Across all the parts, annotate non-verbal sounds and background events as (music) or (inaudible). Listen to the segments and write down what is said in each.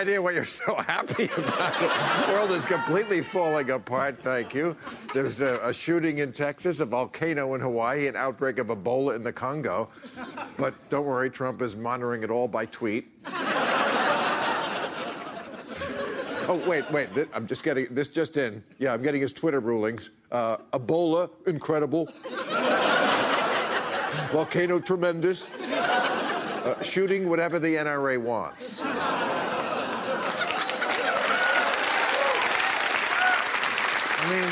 idea what you're so happy about. The world is completely falling apart, thank you. There's a, a shooting in Texas, a volcano in Hawaii, an outbreak of Ebola in the Congo. But don't worry, Trump is monitoring it all by tweet. Oh, wait, wait. I'm just getting this just in. Yeah, I'm getting his Twitter rulings. Uh, Ebola, incredible. Volcano, tremendous. Uh, shooting whatever the NRA wants. Mean,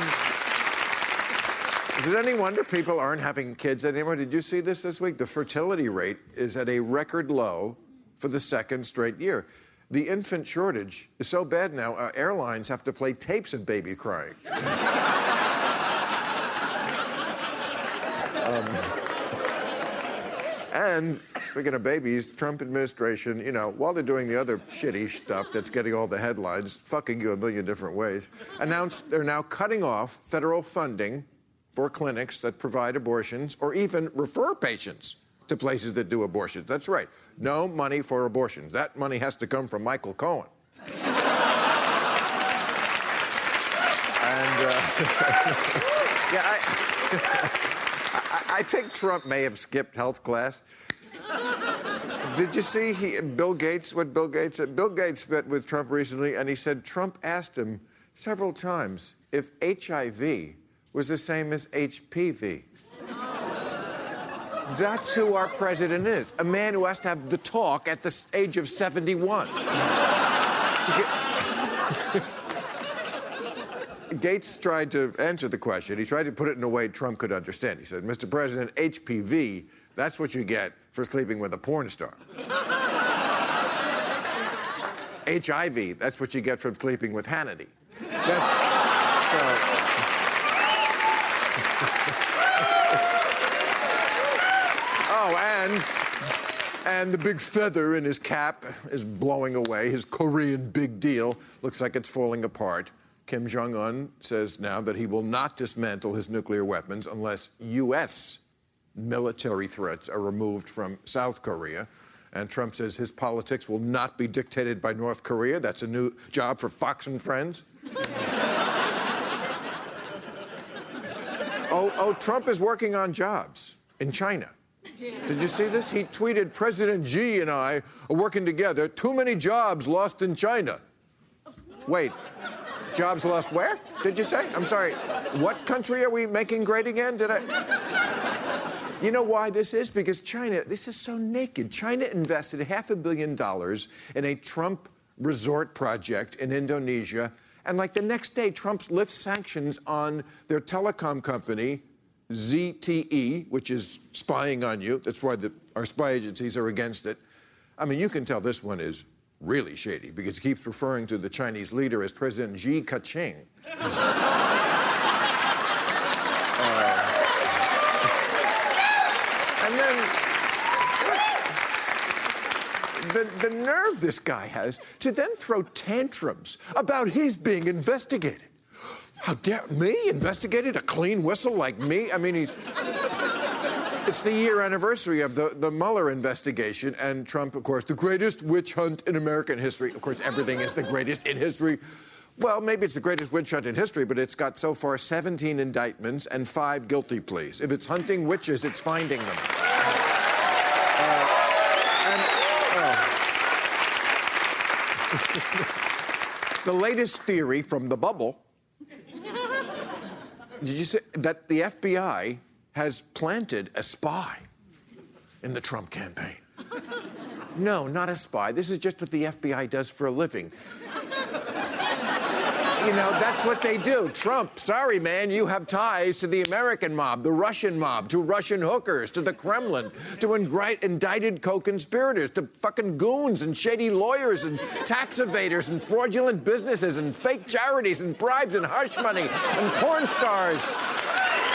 is it any wonder people aren't having kids anymore? Did you see this this week? The fertility rate is at a record low for the second straight year. The infant shortage is so bad now, uh, airlines have to play tapes of baby crying. (laughs) And speaking of babies, Trump administration, you know, while they're doing the other shitty stuff that's getting all the headlines, fucking you a million different ways, announced they're now cutting off federal funding for clinics that provide abortions or even refer patients to places that do abortions. That's right. No money for abortions. That money has to come from Michael Cohen. (laughs) and uh, (laughs) yeah, I, I, think Trump may have skipped health class. Did you see he, Bill Gates, what Bill Gates? Bill Gates met with Trump recently, and he said Trump asked him several times if HIV was the same as HPV. That's who our president is a man who has to have the talk at the age of 71. Gates tried to answer the question. He tried to put it in a way Trump could understand. He said, Mr. President, HPV, that's what you get for sleeping with a porn star. HIV, that's what you get from sleeping with Hannity. That's so. (laughs) oh, and and the big feather in his cap is blowing away. His Korean big deal looks like it's falling apart. Kim Jong Un says now that he will not dismantle his nuclear weapons unless U.S. military threats are removed from South Korea. And Trump says his politics will not be dictated by North Korea. That's a new job for Fox and Friends. (laughs) oh, oh, Trump is working on jobs in China. Did you see this? He tweeted, President Xi and I are working together. Too many jobs lost in China. Wait, jobs lost where? Did you say? I'm sorry. What country are we making great again? Did I? You know why this is? Because China, this is so naked. China invested half a billion dollars in a Trump resort project in Indonesia. And like the next day, Trump lifts sanctions on their telecom company, ZTE, which is spying on you. That's why the, our spy agencies are against it. I mean, you can tell this one is really shady because he keeps referring to the Chinese leader as President Xi Ka-ching. (laughs) Uh, and then the, the nerve this guy has to then throw tantrums about his being investigated. How dare me investigated a clean whistle like me? I mean, he's It's the year anniversary of the, the Mueller investigation, and Trump, of course, the greatest witch hunt in American history. Of course, everything is the greatest in history. Well, maybe it's the greatest witch hunt in history, but it's got so far 17 indictments and five guilty pleas. If it's hunting witches, it's finding them. Uh, and, oh. the latest theory from the bubble. Did you say that the FBI has planted a spy in the Trump campaign? (laughs) No, not a spy. This is just what the FBI does for a living you know, that's what they do. Trump, sorry, man, you have ties to the American mob, the Russian mob, to Russian hookers, to the Kremlin, to indicted co conspirators, to fucking goons and shady lawyers and tax evaders and fraudulent businesses and fake charities and bribes and hush money and porn stars.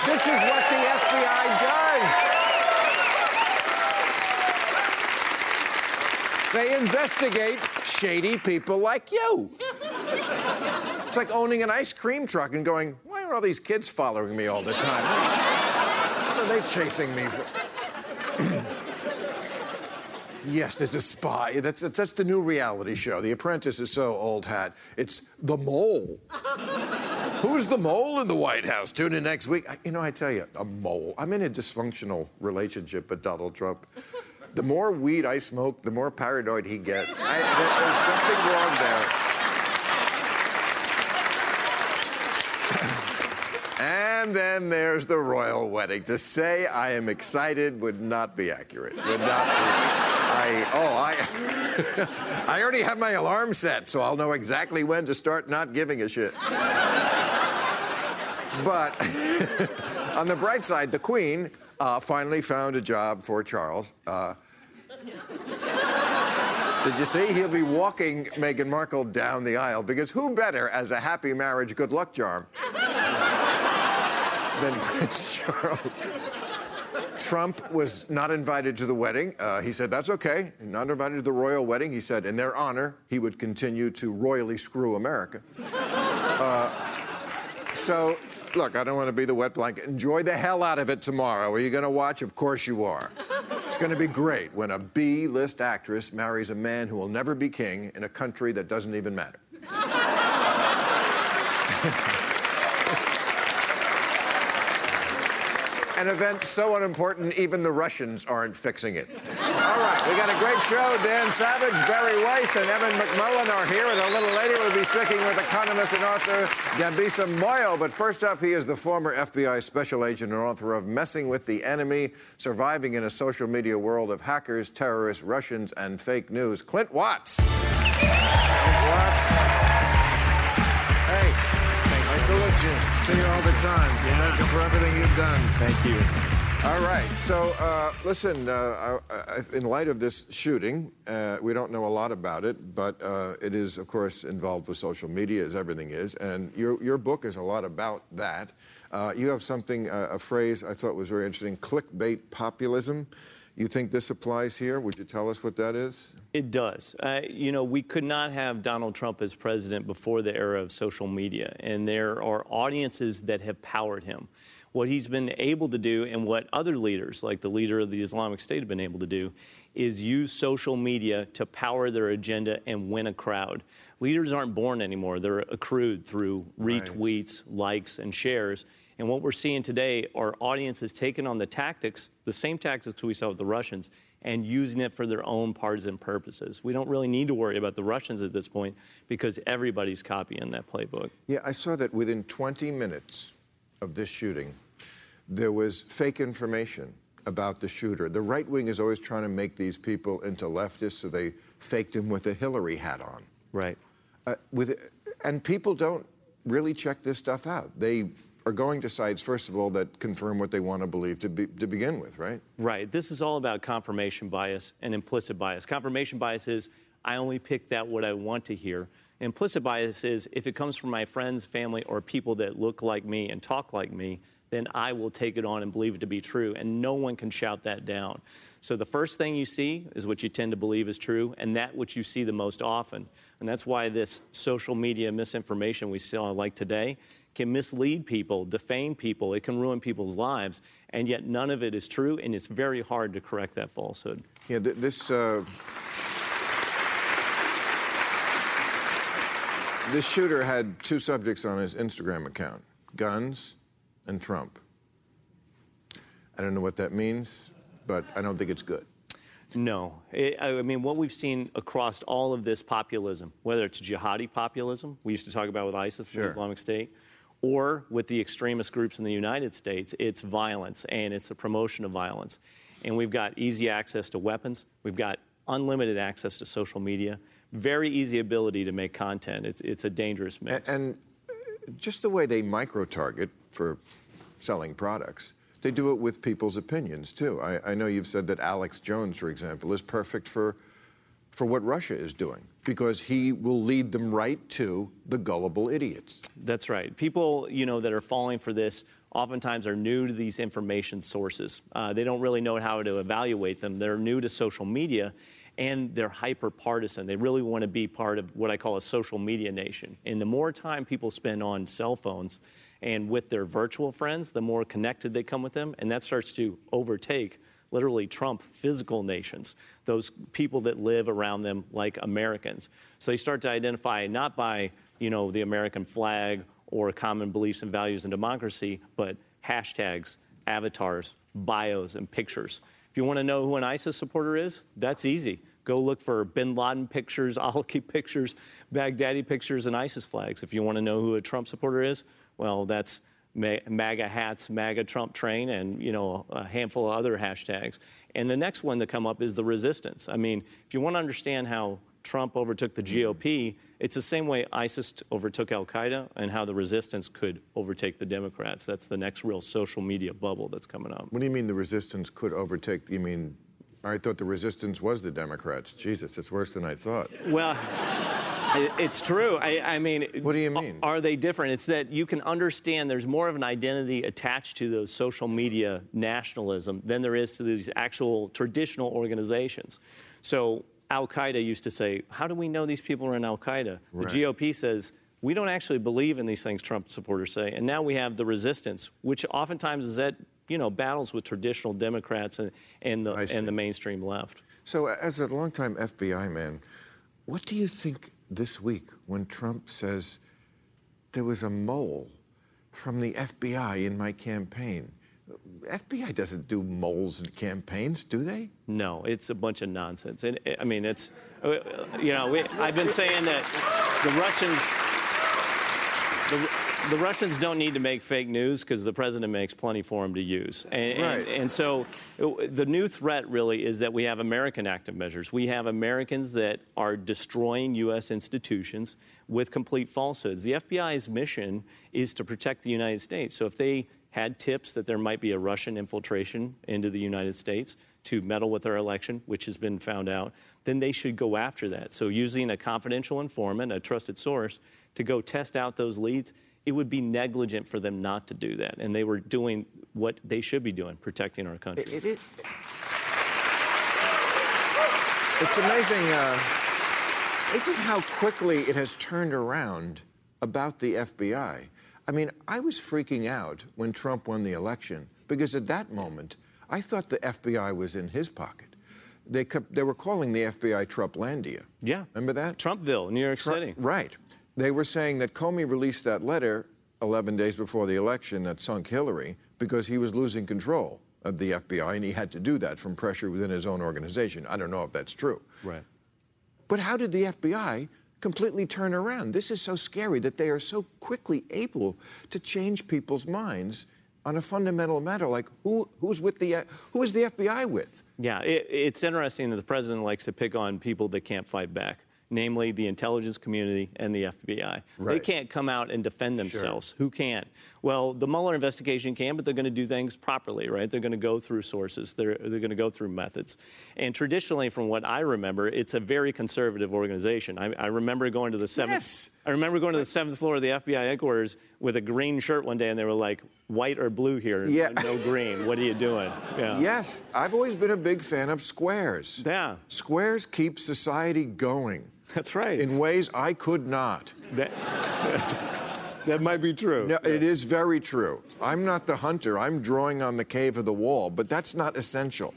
This is what the FBI does. They investigate shady people like you. It's like owning an ice cream truck and going, why are all these kids following me all the time? What are they chasing me for? (clears throat) yes, there's a spy. That's, that's the new reality show. The Apprentice is so old hat. It's the mole. Who's the mole in the White House? Tune in next week. You know, I tell you, a mole. I'm in a dysfunctional relationship with Donald Trump. The more weed I smoke, the more paranoid he gets. I, there's something wrong there. And then there's the royal wedding. To say I am excited would not be accurate. Would not be. I, oh, I, (laughs) I already have my alarm set, so I'll know exactly when to start not giving a shit. But (laughs) on the bright side, the Queen uh, finally found a job for Charles. Uh, did you see? He'll be walking Meghan Markle down the aisle because who better as a happy marriage good luck charm than (laughs) Prince Charles. Trump was not invited to the wedding. Uh, he said, that's okay. Not invited to the royal wedding. He said, in their honor, he would continue to royally screw America. (laughs) Uh, so, look, I don't want to be the wet blanket. Enjoy the hell out of it tomorrow. Are you going to watch? Of course you are. It's going to be great when a B list actress marries a man who will never be king in a country that doesn't even matter. (laughs) An event so unimportant, even the Russians aren't fixing it. All right, we got a great show. Dan Savage, Bari Weiss, and Evan McMullin are here. And a little later, we'll be speaking with economist and author Dambisa Moyo. But first up, he is the former FBI special agent and author of Messing with the Enemy, Surviving in a Social Media World of Hackers, Terrorists, Russians, and Fake News. Clint Watts. Clint Watts. I salute you. See you all the time. Yeah. Thank you for everything you've done. Thank you. All right. So, uh, listen, uh, in light of this shooting, uh, we don't know a lot about it, but uh, it is, of course, involved with social media, as everything is. And your, your book is a lot about that. Uh, you have something, uh, a phrase I thought was very interesting clickbait populism. You think this applies here? Would you tell us what that is? It does. Uh, you know, we could not have Donald Trump as president before the era of social media, and there are audiences that have powered him. What he's been able to do, and what other leaders, like the leader of the Islamic State, have been able to do, is use social media to power their agenda and win a crowd. Leaders aren't born anymore, they're accrued through retweets, right. likes, and shares. And what we're seeing today are audiences taking on the tactics, the same tactics we saw with the Russians, and using it for their own partisan purposes. We don't really need to worry about the Russians at this point because everybody's copying that playbook. Yeah, I saw that within 20 minutes of this shooting, there was fake information about the shooter. The right wing is always trying to make these people into leftists, so they faked him with a Hillary hat on. Right. Uh, with, and people don't really check this stuff out. They are going to sites, first of all, that confirm what they want to believe to, be, to begin with, right? Right. This is all about confirmation bias and implicit bias. Confirmation bias is I only pick that what I want to hear. Implicit bias is if it comes from my friends, family, or people that look like me and talk like me, then I will take it on and believe it to be true, and no one can shout that down. So the first thing you see is what you tend to believe is true, and that which you see the most often. And that's why this social media misinformation we saw like today can mislead people, defame people, it can ruin people's lives, and yet none of it is true, and it's very hard to correct that falsehood. Yeah, th- this. Uh, this shooter had two subjects on his Instagram account guns and Trump. I don't know what that means, but I don't think it's good. No. It, I mean, what we've seen across all of this populism, whether it's jihadi populism, we used to talk about with ISIS Sure. and the Islamic State, or with the extremist groups in the United States, it's violence and it's the promotion of violence. And we've got easy access to weapons, we've got unlimited access to social media, very easy ability to make content. It's, it's a dangerous mix. And uh, just the way they micro target for selling products, they do it with people's opinions too. I, I know you've said that Alex Jones, for example, is perfect for, for what Russia is doing because he will lead them right to the gullible idiots. That's right. People, you know, that are falling for this oftentimes are new to these information sources. Uh, they don't really know how to evaluate them. They're new to social media, and they're hyper partisan. They really want to be part of what I call a social media nation. And the more time people spend on cell phones and with their virtual friends, the more connected they come with them, and that starts to overtake literally trump physical nations, those people that live around them like Americans. So they start to identify not by, you know, the American flag or common beliefs and values and democracy, but hashtags, avatars, bios, and pictures. If you want to know who an ISIS supporter is, that's easy. Go look for bin Laden pictures, (laughs) al-Awlaki pictures, Baghdadi pictures, and ISIS flags. If you want to know who a Trump supporter is, well, that's MAGA hats, MAGA Trump train, and you know a handful of other hashtags. And the next one to come up is the resistance. I mean, if you want to understand how Trump overtook the GOP, it's the same way ISIS overtook Al Qaeda, and how the resistance could overtake the Democrats. That's the next real social media bubble that's coming up. What do you mean the resistance could overtake? You mean, I thought the resistance was the Democrats. Jesus, it's worse than I thought. Well, it's true. I, I mean, What do you mean? Are they different? It's that you can understand there's more of an identity attached to those social media nationalism than there is to these actual traditional organizations. So Al Qaeda used to say, How do we know these people are in Al Qaeda? Right. The GOP says, we don't actually believe in these things Trump supporters say. And now we have the resistance, which oftentimes is at you know battles with traditional Democrats and, and the and the mainstream left. So, as a longtime FBI man, what do you think this week when Trump says there was a mole from the FBI in my campaign? FBI doesn't do moles in campaigns, do they? No, it's a bunch of nonsense. And I mean, it's, uh, you know, we, I've been saying that the Russians, the, Russians don't need to make fake news because the president makes plenty for them to use. And, Right. and, and so the new threat really is that we have American active measures. We have Americans that are destroying U.S. institutions with complete falsehoods. The FBI's mission is to protect the United States. So if they had tips that there might be a Russian infiltration into the United States to meddle with our election, which has been found out, then they should go after that. So using a confidential informant, a trusted source, to go test out those leads, it would be negligent for them not to do that. And they were doing what they should be doing, protecting our country. It, it, it's amazing, uh, isn't how quickly it has turned around about the FBI. I mean, I was freaking out when Trump won the election because at that moment, I thought the FBI was in his pocket. They, kept, they were calling the FBI Trumplandia. Yeah. Remember that? Trumpville, New York Trump- City. Right. They were saying that Comey released that letter 11 days before the election that sunk Hillary because he was losing control of the FBI and he had to do that from pressure within his own organization. I don't know if that's true. Right. But how did the FBI completely turn around? This is so scary that they are so quickly able to change people's minds on a fundamental matter like who, who's with the, who is the FBI with? Yeah, it, it's interesting that the president likes to pick on people that can't fight back, namely the intelligence community and the FBI. Right. They can't come out and defend themselves. Who can? Well, the Mueller investigation can, but they're going to do things properly, right? They're going to go through sources. They're, they're going to go through methods. And traditionally, from what I remember, it's a very conservative organization. I, I remember going to the seventh. Yes. I remember going to the seventh floor of the FBI headquarters with a green shirt one day, and they were like, "White or blue here? Yeah. No green. What are you doing?" Yeah. Yes, I've always been a big fan of squares. Yeah. Squares keep society going That's right. in ways I could not. That- That might be true. No, it is very true. I'm not the hunter. I'm drawing on the cave of the wall, but that's not essential.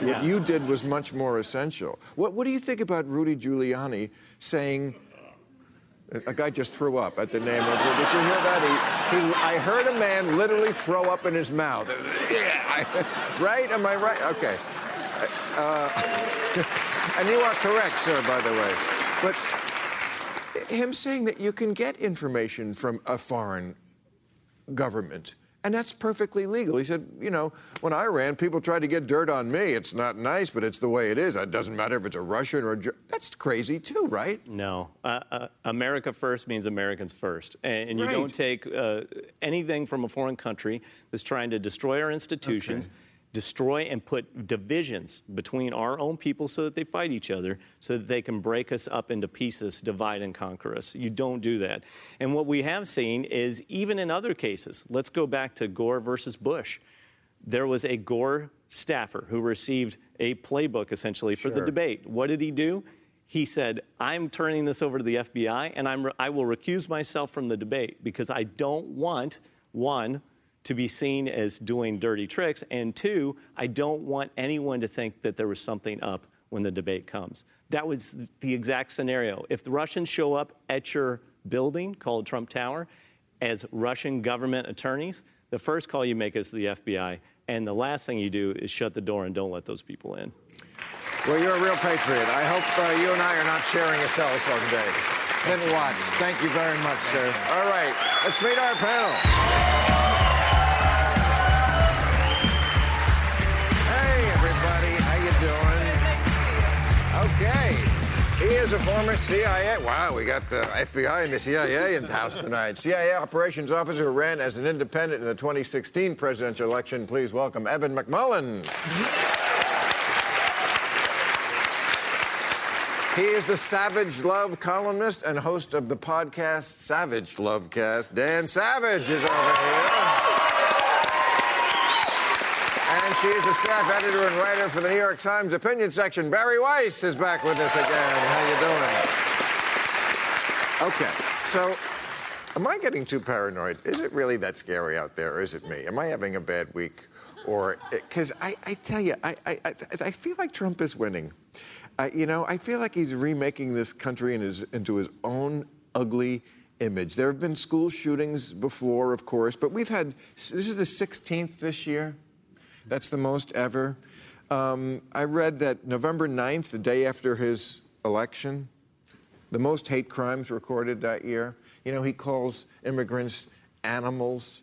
What you did was much more essential. What, what do you think about Rudy Giuliani saying? A guy just threw up at the name of. Did you hear that? He, he, I heard a man literally throw up in his mouth. (laughs) Yeah. (laughs) right? Am I right? Okay. Uh, (laughs) and you are correct, sir, by the way. But him saying that you can get information from a foreign government. And that's perfectly legal. He said, you know, when I ran, people tried to get dirt on me. It's not nice, but it's the way it is. It doesn't matter if it's a Russian or a That's crazy, too, right? No. Uh, uh, America first means Americans first. And, and you Right. don't take uh, anything from a foreign country that's trying to destroy our institutions, destroy and put divisions between our own people so that they fight each other, so that they can break us up into pieces, divide and conquer us. You don't do that. And what we have seen is even in other cases, let's go back to Gore versus Bush. There was a Gore staffer who received a playbook essentially for the debate. What did he do? He said, I'm turning this over to the FBI and I'm, I will recuse myself from the debate because I don't want, one, to be seen as doing dirty tricks, and two, I don't want anyone to think that there was something up when the debate comes. That was the exact scenario. If the Russians show up at your building called Trump Tower as Russian government attorneys, the first call you make is the FBI, and the last thing you do is shut the door and don't let those people in. Well, you're a real patriot. I hope uh, you and I are not sharing a cell someday. Clint Watts, thank you very much, sir. All right, let's meet our panel. Is a former CIA. Wow, we got the FBI and the CIA in the house tonight. CIA operations officer who ran as an independent in the 2016 presidential election. Please welcome Evan McMullin. He is the Savage Love columnist and host of the podcast Savage Lovecast. Dan Savage is over here. And she is the staff editor and writer for the New York Times opinion section. Bari Weiss is back with us again. How you doing? Okay, so am I getting too paranoid? Is it really that scary out there, or is it me? Am I having a bad week? Or, eh, because I, I tell you, I, I, I, feel like Trump is winning. You know, I feel like he's remaking this country in his, into his own ugly image. There have been school shootings before, of course, but we've had, this is the 16th this year. That's the most ever. Um, I read that November 9th, the day after his election, the most hate crimes recorded that year. You know, he calls immigrants animals.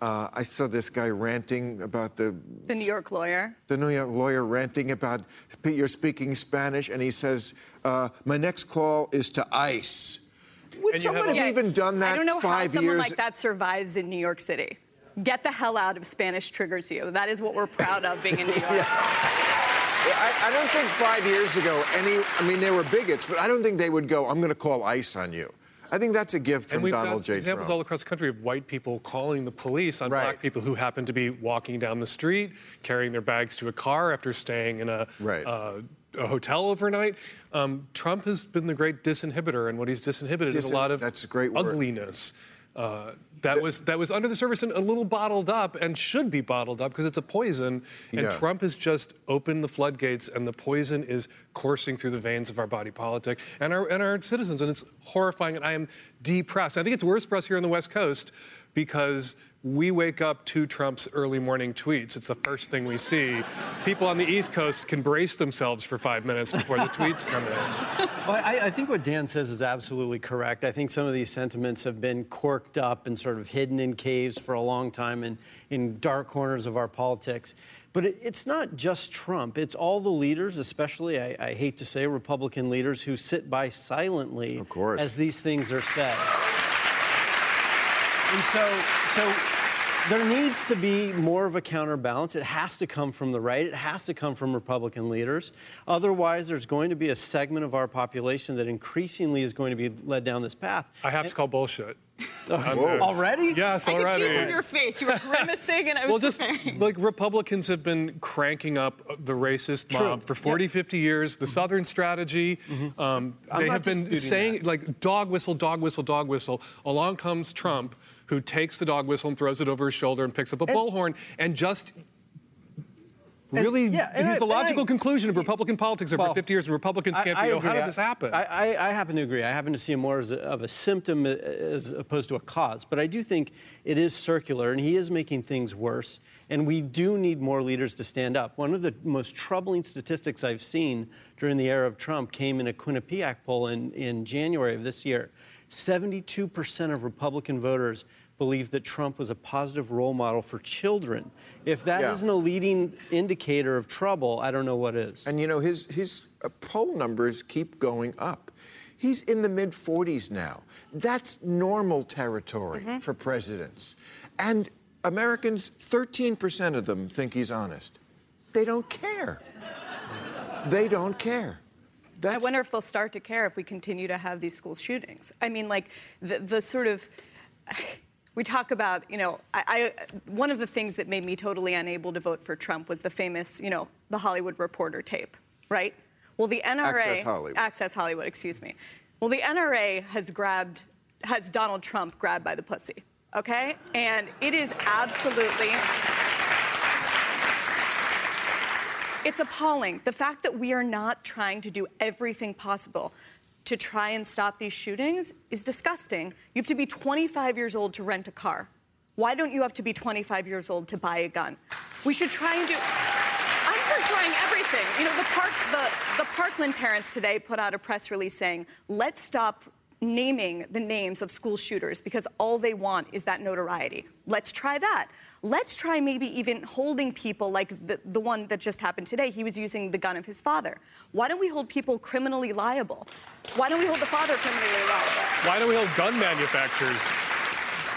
Uh, I saw this guy ranting about the The New York lawyer. the New York lawyer ranting about you're speaking Spanish, and he says, uh, "My next call is to ICE." Would And you have someone a- even done that I don't know five how someone years? like that survives in New York City. Get the hell out of Spanish triggers you. That is what we're proud of being in New York. (laughs) I, I don't think five years ago any. I mean, they were bigots, but I don't think they would go. I'm going to call ICE on you. I think that's a gift from And we've Donald got J. examples Trump. all across the country of white people calling the police on Right. black people who happen to be walking down the street, carrying their bags to a car after staying in a, Right. uh, a hotel overnight. Um, Trump has been the great disinhibitor, and what he's disinhibited is a lot of that's a great word. ugliness. Uh, that was that was under the surface and a little bottled up, and should be bottled up because it's a poison. And Yeah. Trump has just opened the floodgates, and the poison is coursing through the veins of our body politic and our and our citizens, and it's horrifying. And I am depressed. I think it's worse for us here on the West Coast because we wake up to Trump's early morning tweets. It's the first thing we see. People on the East Coast can brace themselves for five minutes before the tweets come in. Well, I, I think what Dan says is absolutely correct. I think some of these sentiments have been corked up and sort of hidden in caves for a long time and in dark corners of our politics. But it, it's not just Trump, it's all the leaders, especially, I, I hate to say, Republican leaders who sit by silently Of course. as these things are said. And so, so there needs to be more of a counterbalance. It has to come from the right. It has to come from Republican leaders. Otherwise, there's going to be a segment of our population that increasingly is going to be led down this path. I have to call bullshit. (laughs) I'm- Already? Yes, I could see it from your face. You were (laughs) grimacing, and I was Well, just preparing. like Republicans have been cranking up the racist True. mob for 40, 50 years. The Southern strategy, um, I'm they have been saying that. like dog whistle, dog whistle, dog whistle. Along comes Trump, who takes the dog whistle and throws it over his shoulder and picks up a bullhorn and just. Really, yeah, and he's the and I- logical conclusion of Republican politics over Well, 50 years, and Republicans can't be. Oh, how did this happen? I, I, I happen to agree. I happen to see it more as a, of a symptom as opposed to a cause. But I do think it is circular, and he is making things worse. And we do need more leaders to stand up. One of the most troubling statistics I've seen during the era of Trump came in a Quinnipiac poll in, in January of this year. 72% of Republican voters believe that Trump was a positive role model for children. If that Yeah. not a leading indicator of trouble, I don't know what is. And you know, his, his uh, poll numbers keep going up. He's in the mid 40s now. That's normal territory for presidents. And Americans, 13% of them think he's honest. They don't care. they don't care. I wonder if they'll start to care if we continue to have these school shootings. I mean, like the, the sort of. (laughs) We talk about, you know, I, I, one of the things that made me totally unable to vote for Trump was the famous, you know, the Hollywood Reporter tape, right? Well, the NRA. Access Hollywood. Access Hollywood, excuse me. Well, the NRA has grabbed, has Donald Trump grabbed by the pussy, okay? And it is absolutely. It's appalling. The fact that we are not trying to do everything possible to try and stop these shootings is disgusting. You have to be 25 years old to rent a car. Why don't you have to be 25 years old to buy a gun? We should try and do. I'm for trying everything. You know, the park, the, the Parkland parents today put out a press release saying, "Let's stop naming the names of school shooters because all they want is that notoriety. Let's try that. Let's try maybe even holding people like the, the one that just happened today. He was using the gun of his father. Why don't we hold people criminally liable? Why don't we hold the father criminally liable? Why don't we hold gun manufacturers?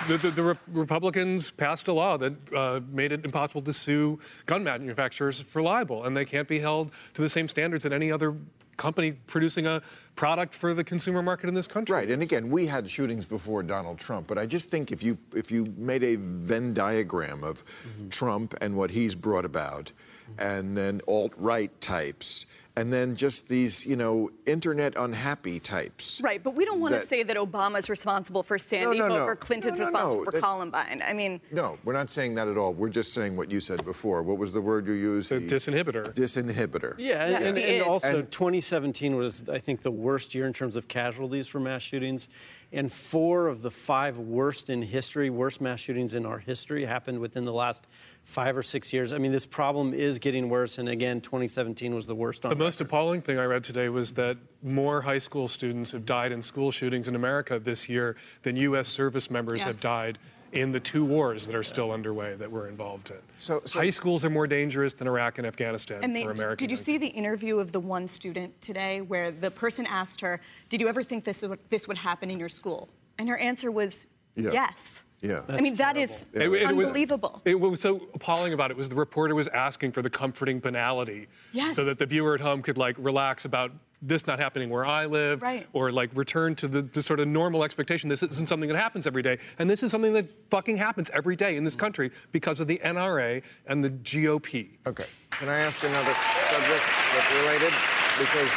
The, the, the Re- Republicans passed a law that uh, made it impossible to sue gun manufacturers for libel, and they can't be held to the same standards that any other company producing a product for the consumer market in this country. Right, and again, we had shootings before Donald Trump, but I just think if you if you made a Venn diagram of mm-hmm. Trump and what he's brought about, and then alt right types, and then just these you know internet unhappy types. Right, but we don't want to say that Obama's responsible for Sandy no, Hook no. or Clinton's No, no, responsible no. for That- Columbine. I mean, No, we're not saying that at all. We're just saying what you said before. What was the word you used? The disinhibitor. Disinhibitor. Yeah, and, Yeah, and, and also And- 2017 was, I think, the worst year in terms of casualties for mass shootings. And four of the five worst in history, worst mass shootings in our history, happened within the last five or six years. I mean, this problem is getting worse. And again, 2017 was the worst on The most record. appalling thing I read today was that more high school students have died in school shootings in America this year than U.S. service members have died in the two wars that are still underway that we're involved in. So- so- high schools are more dangerous than Iraq and Afghanistan And they, for American. did you see the interview of the one student today where the person asked her, Did you ever think this would, this would happen in your school? And her answer was, Yeah. Yes. Yeah. I mean, that is It- it was- unbelievable. It, what was so appalling about it was the reporter was asking for the comforting banality, Yes. so that the viewer at home could like relax about this not happening where I live, Right. or like return to the, the sort of normal expectation. This isn't something that happens every day, and this is something that fucking happens every day in this country because of the NRA and the GOP. Okay. Can I ask another subject that's related? Because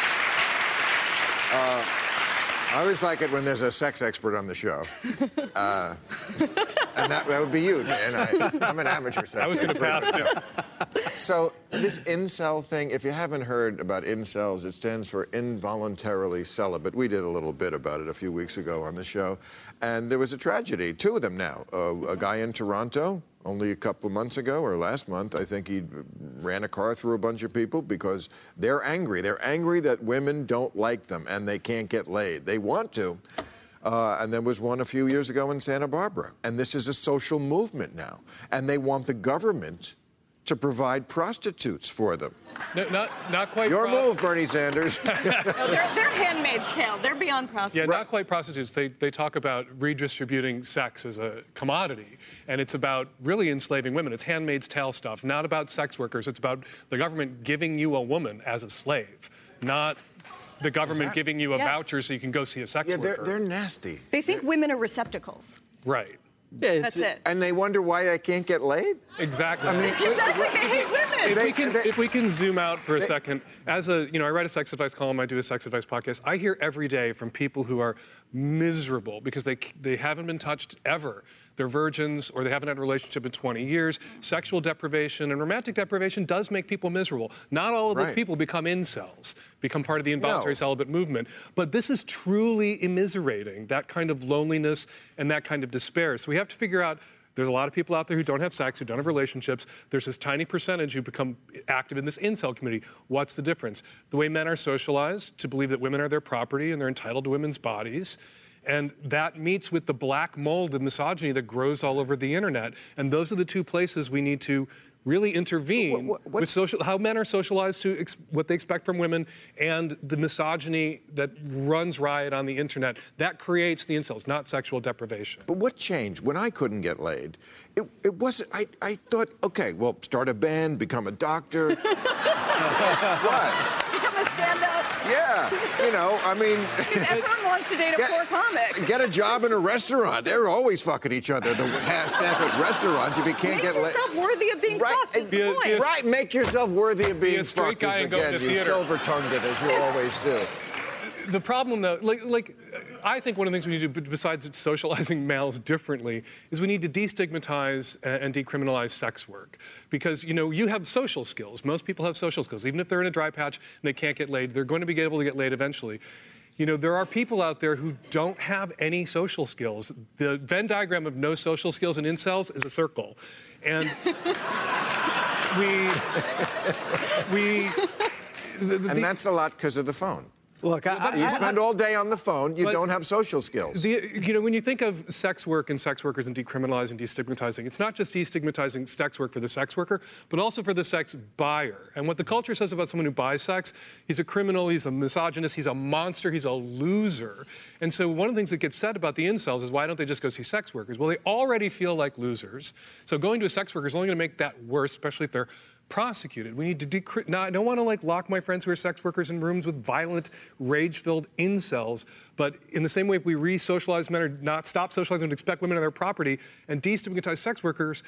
uh, I always like it when there's a sex expert on the show. Uh, and that, that would be you, and I, I'm an amateur sex I was going to pass it. So this incel thing, if you haven't heard about incels, it stands for involuntarily celibate. We did a little bit about it a few weeks ago on the show, and there was a tragedy. Two of them now. Uh, a guy in Toronto, only a couple of months ago or last month, I think he ran a car through a bunch of people because they're angry. They're angry that women don't like them and they can't get laid. They want to. Uh, and there was one a few years ago in Santa Barbara. And this is a social movement now. And they want the government to provide prostitutes for them. No, not, not quite. Your pro- move, Bernie Sanders. (laughs) No, they're, they're handmaid's tale. They're beyond prostitutes. Yeah, not quite prostitutes. They, they talk about redistributing sex as a commodity, and it's about really enslaving women. It's handmaid's tale stuff, not about sex workers. It's about the government giving you a woman as a slave, not the government that- giving you a Yes. voucher so you can go see a sex yeah, they're, worker. they're nasty. They think women are receptacles. Right. Yeah, it's- That's it. And they wonder why they can't get laid? Exactly. I mean, (laughs) Exactly. They hate women. if, They- we can, they- if we can zoom out for a they- second, as a, you know, I write a sex advice column, I do a sex advice podcast. I hear every day from people who are miserable because they, they haven't been touched ever. They're virgins or they haven't had a relationship in 20 years. Sexual deprivation and romantic deprivation does make people miserable. Not all of those Right. people become incels, become part of the involuntary No. celibate movement. But this is truly immiserating, that kind of loneliness and that kind of despair. So we have to figure out there's a lot of people out there who don't have sex, who don't have relationships. There's this tiny percentage who become active in this incel community. What's the difference? The way men are socialized to believe that women are their property and they're entitled to women's bodies. And that meets with the black mold of misogyny that grows all over the internet. And those are the two places we need to really intervene What- what- with social, how men are socialized to what they expect from women and the misogyny that runs riot on the internet. That creates the incels, not sexual deprivation. But what changed when I couldn't get laid? It, it wasn't. I, I thought, okay, well, start a band, become a doctor. (laughs) what? Become a stand-up. Yeah, you know, I mean, (laughs) Everyone wants to date a Get- poor comic. get a job in a restaurant. They're always fucking each other. The half staff at restaurants. If you can't Make get laid, yourself worthy of being Right, fucked. Is and- the Be a- point. be a- right, make yourself worthy of being a straight fucked. guy as and go to again, the you silver-tongued it as you always do. The problem, though, like, like, I think one of the things we need to do, besides socializing (laughs) males differently, is we need to destigmatize and decriminalize sex work. Because, you know, you have social skills. Most people have social skills. Even if they're in a dry patch and they can't get laid, they're going to be able to get laid eventually. You know, there are people out there who don't have any social skills. The Venn diagram of no social skills and incels is a circle. And (laughs) we, (laughs) we, the- the- And that's a lot because of the phone. Look, I, I, You I- spend all day on the phone. You don't have social skills. The, you know, when you think of sex work and sex workers and decriminalizing, and destigmatizing, it's not just destigmatizing sex work for the sex worker, but also for the sex buyer. And what the culture says about someone who buys sex, he's a criminal, he's a misogynist, he's a monster, he's a loser. And so one of the things that gets said about the incels is why don't they just go see sex workers? Well, they already feel like losers. So going to a sex worker is only going to make that worse, especially if they're prosecuted. We need to now, I don't want to like lock my friends who are sex workers in rooms with violent, rage-filled incels. But in the same way, if we re-socialize men or not stop socializing and expect women on their property and destigmatize sex workers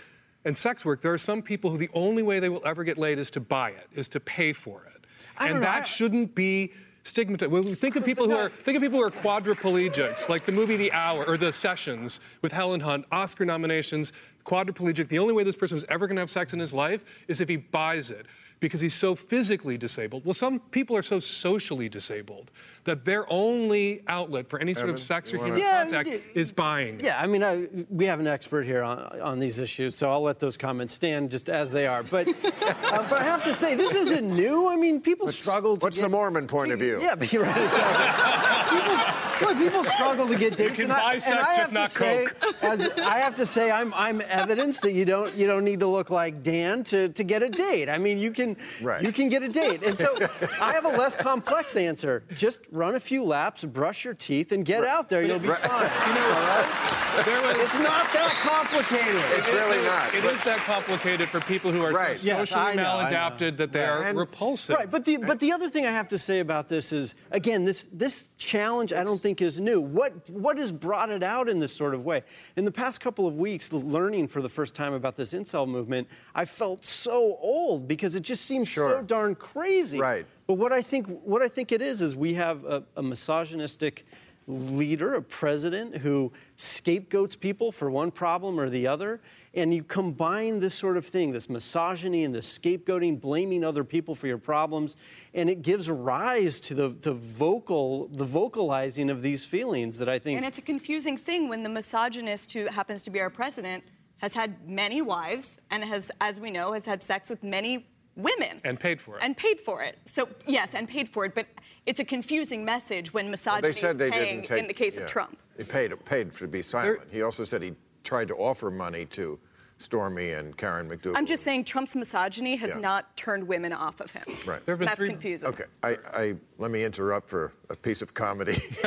and sex work, there are some people who the only way they will ever get laid is to buy it, is to pay for it, I and that I- shouldn't be. Stigmatized. Well, think of people who are (laughs) think of people who are quadriplegics, like the movie The Hour or The Sessions with Helen Hunt, Oscar nominations, quadriplegic. The only way this person is ever going to have sex in his life is if he buys it because he's so physically disabled. Well, some people are so socially disabled that their only outlet for any sort Evan, of sex or human Yeah, contact y- is buying. Yeah, I mean, I, we have an expert here on, on these issues, so I'll let those comments stand just as they are. But, (laughs) uh, but I have to say, this isn't new. I mean, people struggle to What's get, the Mormon point of view? Yeah, but you're right. Exactly. people, look, people struggle to get dates. You can and I- buy and sex, I just have to not say, Coke. As, I have to say, I'm, I'm evidence that you don't you don't need to look like Dan to, to get a date. I mean, you can Right. you can get a date. And so I have a less complex answer. Just run a few laps, brush your teeth, and get out there. You'll be Right. fine. (laughs) You know, All right? there was, It's not that complicated. It's really not. It but- is that complicated for people who are Right. so Yes, socially I know, maladapted that they are And- repulsive. Right, but the but the other thing I have to say about this is again this this challenge I don't think is new. What what has brought it out in this sort of way? In the past couple of weeks, learning for the first time about this incel movement, I felt so old because it just seems so darn crazy. Right. But what I think what I think it is is we have a, a misogynistic leader, a president who scapegoats people for one problem or the other. And you combine this sort of thing, this misogyny and this scapegoating, blaming other people for your problems, and it gives rise to the, the vocal, the vocalizing of these feelings that I think. And it's a confusing thing when the misogynist who happens to be our president has had many wives and has, as we know, has had sex with many women. And paid for it. And paid for it. So, yes, and paid for it. But it's a confusing message when misogyny They said is they paying didn't take. in the case yeah. of Trump. He paid paid to be silent. he also said he tried to offer money to Stormy and Karen McDougal. I'm just saying Trump's misogyny has Yeah. not turned women off of him. Right. There have been That's three- confusing. Okay, I, I let me interrupt for a piece of comedy. (laughs)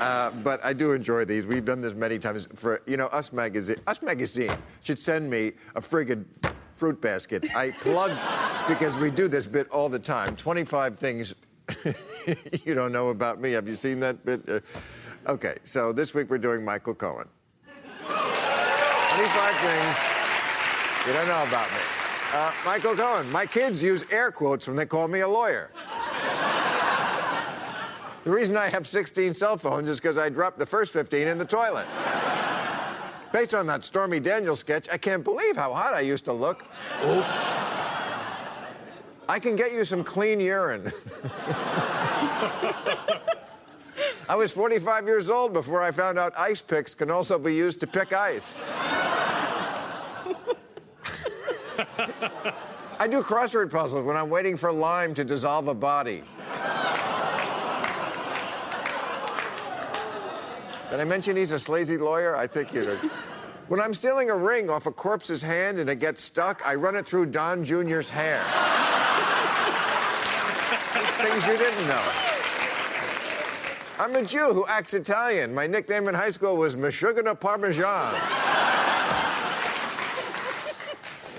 uh, but I do enjoy these. We've done this many times. For you know, Us Magazine, Us Magazine should send me a friggin' fruit basket. I plug because we do this bit all the time. 25 things (laughs) you don't know about me. Have you seen that bit? Uh, okay, so this week we're doing Michael Cohen. 25 things you don't know about me. Uh, Michael Cohen. My kids use air quotes when they call me a lawyer. the reason I have 16 cell phones is because I dropped the first 15 in the toilet. Based on that Stormy Daniels sketch, I can't believe how hot I used to look. Oops. I can get you some clean urine. I was 45 years old before I found out ice picks can also be used to pick ice. I do crossword puzzles when I'm waiting for lime to dissolve a body. Did I mention he's a slazy lawyer? I think you did. When I'm stealing a ring off a corpse's hand and it gets stuck, I run it through Don Jr.'s hair. These things you didn't know. I'm a Jew who acts Italian. My nickname in high school was Meshuggah Parmesan.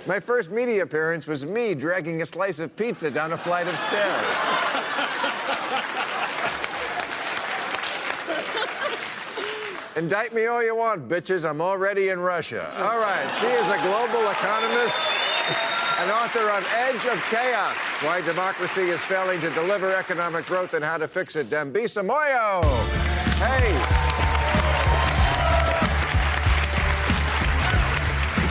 My first media appearance was me dragging a slice of pizza down a flight of stairs. Indict me all you want, bitches. I'm already in Russia. All right, she is a global economist and author of Edge of Chaos Why Democracy is Failing to Deliver Economic Growth and How to Fix It. Dambisa Moyo. Hey.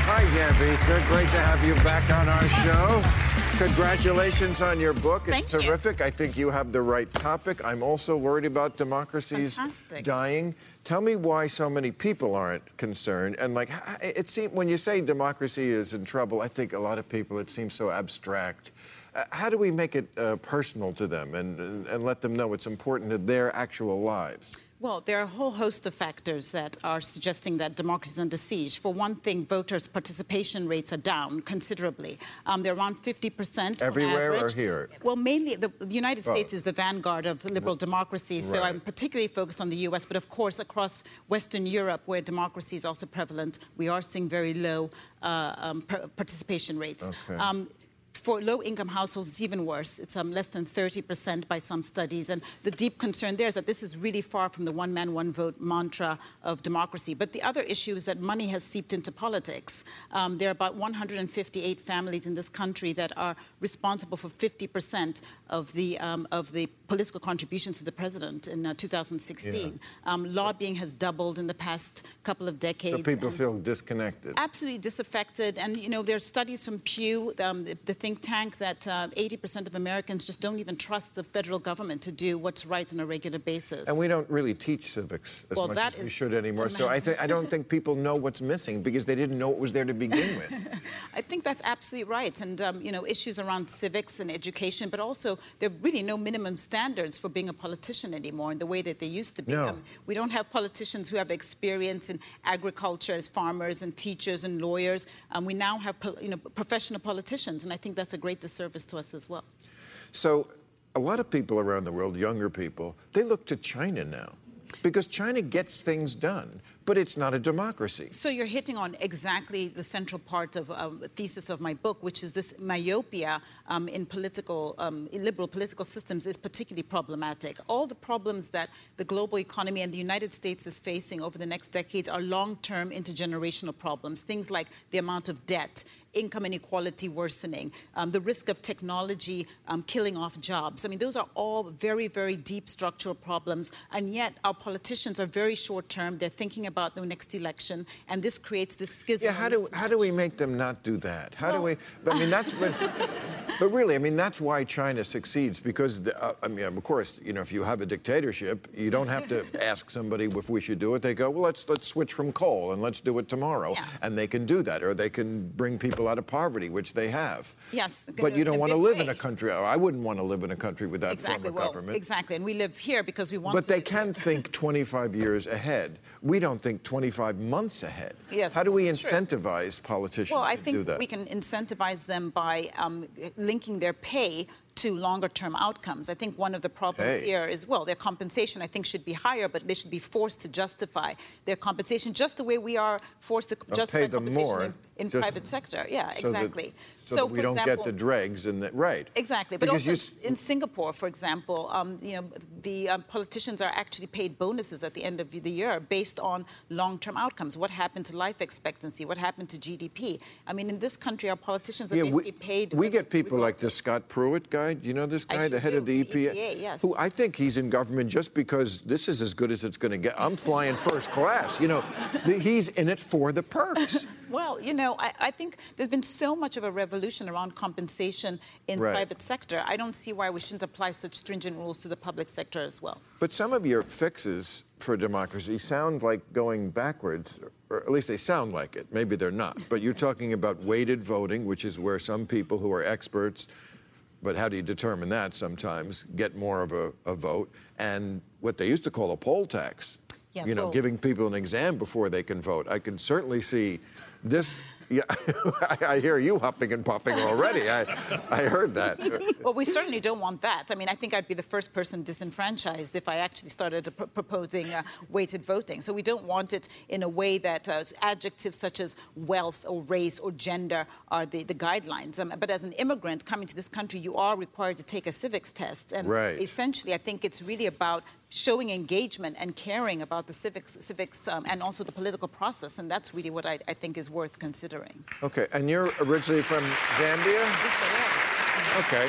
Hi, Dambisa. Great to have you back on our show. Congratulations on your book. It's Thank you. terrific. I think you have the right topic. I'm also worried about democracies Fantastic. dying. Tell me why so many people aren't concerned. And like, it seems when you say democracy is in trouble, I think a lot of people it seems so abstract. Uh, how do we make it uh, personal to them and, and, and let them know it's important to their actual lives? Well, there are a whole host of factors that are suggesting that democracy is under siege. For one thing, voters' participation rates are down considerably. Um, they're around 50% on Everywhere or here? Well, mainly the, the United Oh. States is the vanguard of liberal democracy, so Right. I'm particularly focused on the U.S. But of course, across Western Europe, where democracy is also prevalent, we are seeing very low uh, um, par- participation rates. Okay. Um, for low-income households, it's even worse. It's um, less than 30% by some studies. And the deep concern there is that this is really far from the one-man, one-vote mantra of democracy. But the other issue is that money has seeped into politics. Um, there are about 158 families in this country that are responsible for 50% of the um, of the political contributions to the president in uh, 2016. Um, lobbying has doubled in the past couple of decades. So people feel disconnected. absolutely disaffected. And, you know, there's studies from Pew, um, the, the think tank, that uh, 80% of Americans just don't even trust the federal government to do what's right on a regular basis. And we don't really teach civics as Well, much as we should anymore. So I, amazing. th- I don't think people know what's missing because they didn't know it was there to begin with. (laughs) I think that's absolutely right. And, um, you know, issues around civics and education, but also there are really no minimum standards for being a politician anymore in the way that they used to be. No. Um, we don't have politicians who have experience in agriculture as farmers and teachers and lawyers. Um, we now have, pol- you know, professional politicians, and I think that's a great disservice to us as well. So a lot of people around the world, younger people, they look to China now because China gets things done, but it's not a democracy. So you're hitting on exactly the central part of um, the thesis of my book, which is this myopia um, in political, um, in liberal political systems is particularly problematic. All the problems that the global economy and the United States is facing over the next decades are long-term intergenerational problems. Things like the amount of debt, income inequality worsening, um, the risk of technology um, killing off jobs. I mean, those are all very, very deep structural problems, and yet our politicians are very short term. They're thinking about the next election, and this creates this schism. Yeah, how do how do we make them not do that? How do we? But I mean, that's what. (laughs) but really, I mean, that's why China succeeds because the, uh, I mean, of course, you know, if you have a dictatorship, you don't have to (laughs) ask somebody if we should do it. They go, well, let's let's switch from coal and let's do it tomorrow, Yeah. and they can do that, or they can bring people people out of poverty, which they have. Yes, But you don't want to live in a country, I wouldn't want to live in a country with that exactly. form of Well, government. exactly. And we live here because we want But to. they can think 25 years ahead. We don't think 25 months ahead. Yes, How do we is true. incentivize politicians Well, I to do think we can incentivize them by um, linking their pay to longer term outcomes. I think one of the problems Pay. here is, well, their compensation I think should be higher, but they should be forced to justify their compensation just the way we are forced to justify pay them compensation more, in, in just private sector. Yeah, so that- exactly. so, that we for don't example, get the dregs and the right. Exactly, but Because also in Singapore, for example, um, you know, the um, politicians are actually paid bonuses at the end of the year based on long-term outcomes. What happened to life expectancy? What happened to GDP? I mean, in this country, our politicians are Yeah, basically we, paid. we get people like this Scott Pruitt guy. Do you know this guy, the head of do, the EPA? EPA, yes. Who I think he's in government just because this is as good as it's going to get. I'm flying first class. You know, the, he's in it for the perks. (laughs) Well, you know, I, I think there's been so much of a revolution around compensation in Right. private sector. I don't see why we shouldn't apply such stringent rules to the public sector as well. But some of your fixes for democracy sound like going backwards, or at least they sound like it. Maybe they're not. (laughs) But you're talking about weighted voting, which is where some people who are experts, but how do you determine that sometimes, get more of a, a vote, and what they used to call a poll tax. Yeah, you know, well- giving people an exam before they can vote. I can certainly see this. Yeah, (laughs) I, hear you huffing and puffing already. I, I heard that. Well, we certainly don't want that. I mean, I think I'd be the first person disenfranchised if I actually started pr- proposing uh, weighted voting. So we don't want it in a way that uh, adjectives such as wealth or race or gender are the, the guidelines. Um, but as an immigrant coming to this country, you are required to take a civics test. And Right. essentially, I think it's really about showing engagement and caring about the civics, civics um, and also the political process. And that's really what I, I think is worth considering. Okay, and you're originally from Zambia? Okay.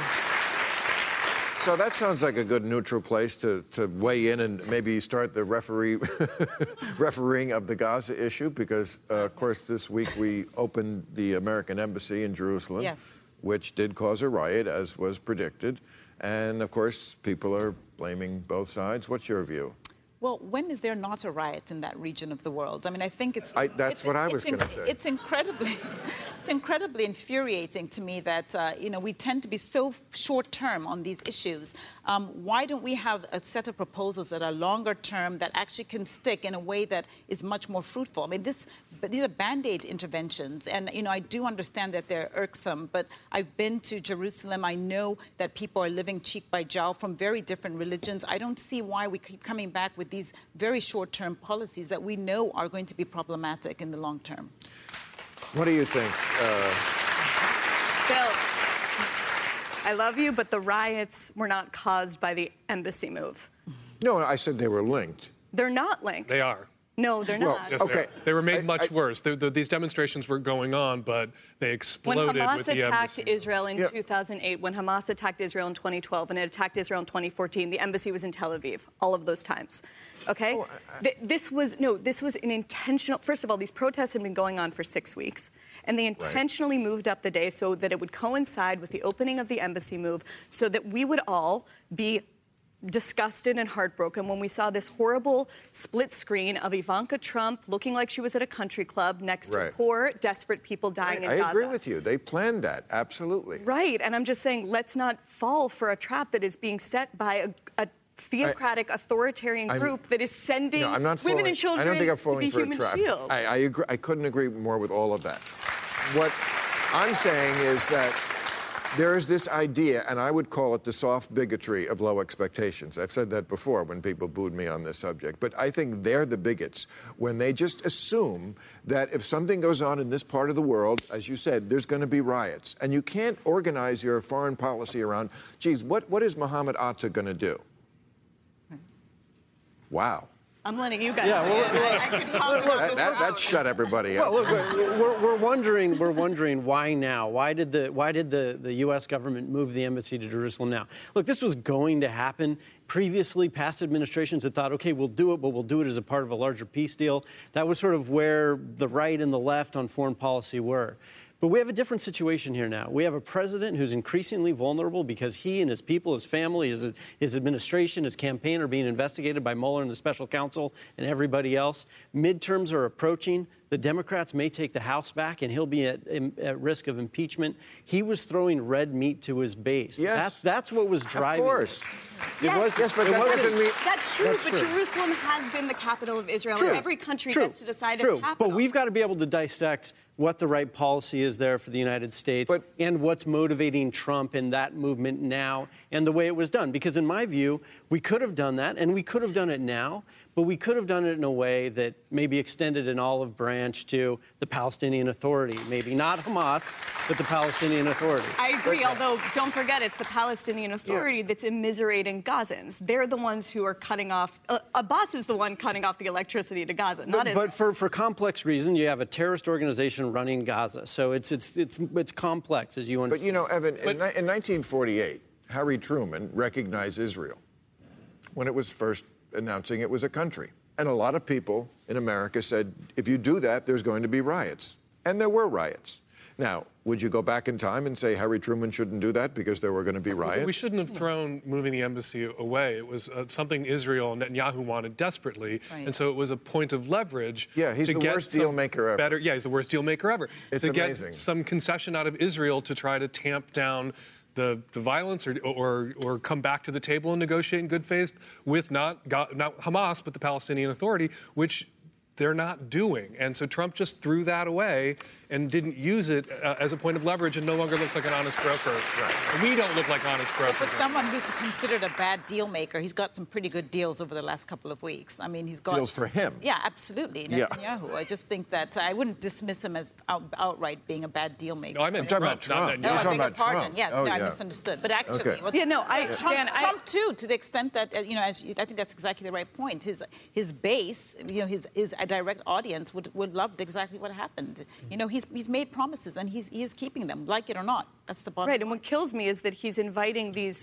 So that sounds like a good neutral place to, to weigh in and maybe start the referee (laughs) refereeing of the Gaza issue because, uh, of course, this week we opened the American embassy in Jerusalem, Yes. which did cause a riot, as was predicted. And of course, people are blaming both sides. What's your view? Well, when is there not a riot in that region of the world? I mean, I think it's. I- that's it's- what I was it's gonna say. It's incredibly, (laughs) it's incredibly infuriating to me that uh, you know we tend to be so short term on these issues. Um, why don't we have a set of proposals that are longer term that actually can stick in a way that is much more fruitful? I mean, this, but these are band aid interventions, and you know I do understand that they're irksome, but I've been to Jerusalem. I know that people are living cheek by jowl from very different religions. I don't see why we keep coming back with these very short term policies that we know are going to be problematic in the long term. What do you think? Uh, Bill, I love you, but the riots were not caused by the embassy move. no, I said they were linked. They're not linked. They are. No, they're Well, not. Yes, Okay. are. They were made I- much I- worse. The, the, these demonstrations were going on, but they exploded. When Hamas with the attacked embassy. Israel in Yeah. 2008, when Hamas attacked Israel in 2012, and it attacked Israel in 2014, the embassy was in Tel Aviv all of those times. Okay? Oh, Th- this was no, this was an intentional. First of all, these protests had been going on for six weeks, and they intentionally moved up the day so that it would coincide with the opening of the embassy move, so that we would all be disgusted and heartbroken when we saw this horrible split screen of Ivanka Trump looking like she was at a country club next Right. to poor, desperate people dying in I Gaza. agree with you. They planned that, absolutely. Right, and I'm just saying, let's not fall for a trap that is being set by a, a theocratic, authoritarian I'm- group that is sending No, I'm not women falling, and children I don't think I'm to falling be for a human trap. I, I agree. I couldn't agree more with all of that. What I'm saying is that there is this idea, and I would call it the soft bigotry of low expectations. I've said that before when people booed me on this subject, but I think they're the bigots when they just assume that if something goes on in this part of the world, as you said, there's going to be riots, and you can't organize your foreign policy around. Geez, what what is Mohammed Atta going to do? Wow. I'm letting you guys. Yeah, well, I, I could talk about That, that, that shut everybody up. Well, look, we're, we're, we're wondering, we're wondering why now? Why did the why did the, the U.S. government move the embassy to Jerusalem now? Look, this was going to happen. Previously, past administrations had thought, okay, we'll do it, but we'll do it as a part of a larger peace deal. That was sort of where the right and the left on foreign policy were. But we have a different situation here now. We have a president who's increasingly vulnerable because he and his people, his family, his, his administration, his campaign are being investigated by Mueller and the special counsel and everybody else. Midterms are approaching. The Democrats may take the House back, and he'll be at, at risk of impeachment. He was throwing red meat to his base. Yes. That's, that's what was driving. Of course. It Yes. was, Yes, but it that wasn't- doesn't mean. That's true, That's but true. Jerusalem has been the capital of Israel, True. and every country True. gets to decide True. its capital. But we've got to be able to dissect what the right policy is there for the United States But- and what's motivating Trump in that movement now and the way it was done. Because in my view, we could have done that and we could have done it now, but we could have done it in a way that maybe extended an olive branch to the Palestinian Authority, maybe not Hamas, but the Palestinian Authority. I agree, although don't forget it's the Palestinian Authority that's immiserating Gazans. They're the ones who are cutting off. Uh, Abbas is the one cutting off the electricity to Gaza, not But, Israel. but for, for complex reasons, you have a terrorist organization running Gaza. So it's, it's, it's, it's complex, as you understand. But you know, Evan, in, in 1948, Harry Truman recognized Israel when it was first announcing it was a country. And a lot of people in America said, if you do that, there's going to be riots. And there were riots. Now, would you go back in time and say Harry Truman shouldn't do that because there were going to be riots? We shouldn't have thrown moving the embassy away. It was uh, something Israel and Netanyahu wanted desperately, right. and so it was a point of leverage. Yeah, he's to the get worst deal maker ever. Better, yeah, he's the worst deal maker ever. It's to amazing. get some concession out of Israel to try to tamp down the, the violence or, or or come back to the table and negotiate in good faith with not not Hamas but the Palestinian Authority, which they're not doing. And so Trump just threw that away and didn't use it uh, as a point of leverage and no longer looks like an honest broker. And we don't look like honest brokers. For someone who's considered a bad deal maker, he's got some pretty good deals over the last couple of weeks. I mean, he's got Deals for him. Yeah, absolutely. Yeah. Netanyahu. I just think that I wouldn't dismiss him as out, outright being a bad deal maker. No, I meant talking about Trump, not No, You're I Netanyahu. talking beg your about pardon. Trump. Yes, Oh, no, I misunderstood. But actually, Okay. what- Yeah, no, I- Trump, Dan, I- Trump too, to the extent that uh, you know, as you, I think that's exactly the right point. His his base, you know, his his uh, direct audience would would love exactly what happened. You know, he's he's made promises and he's he is keeping them, like it or not. That's the bottom. Right, and what kills me is that he's inviting these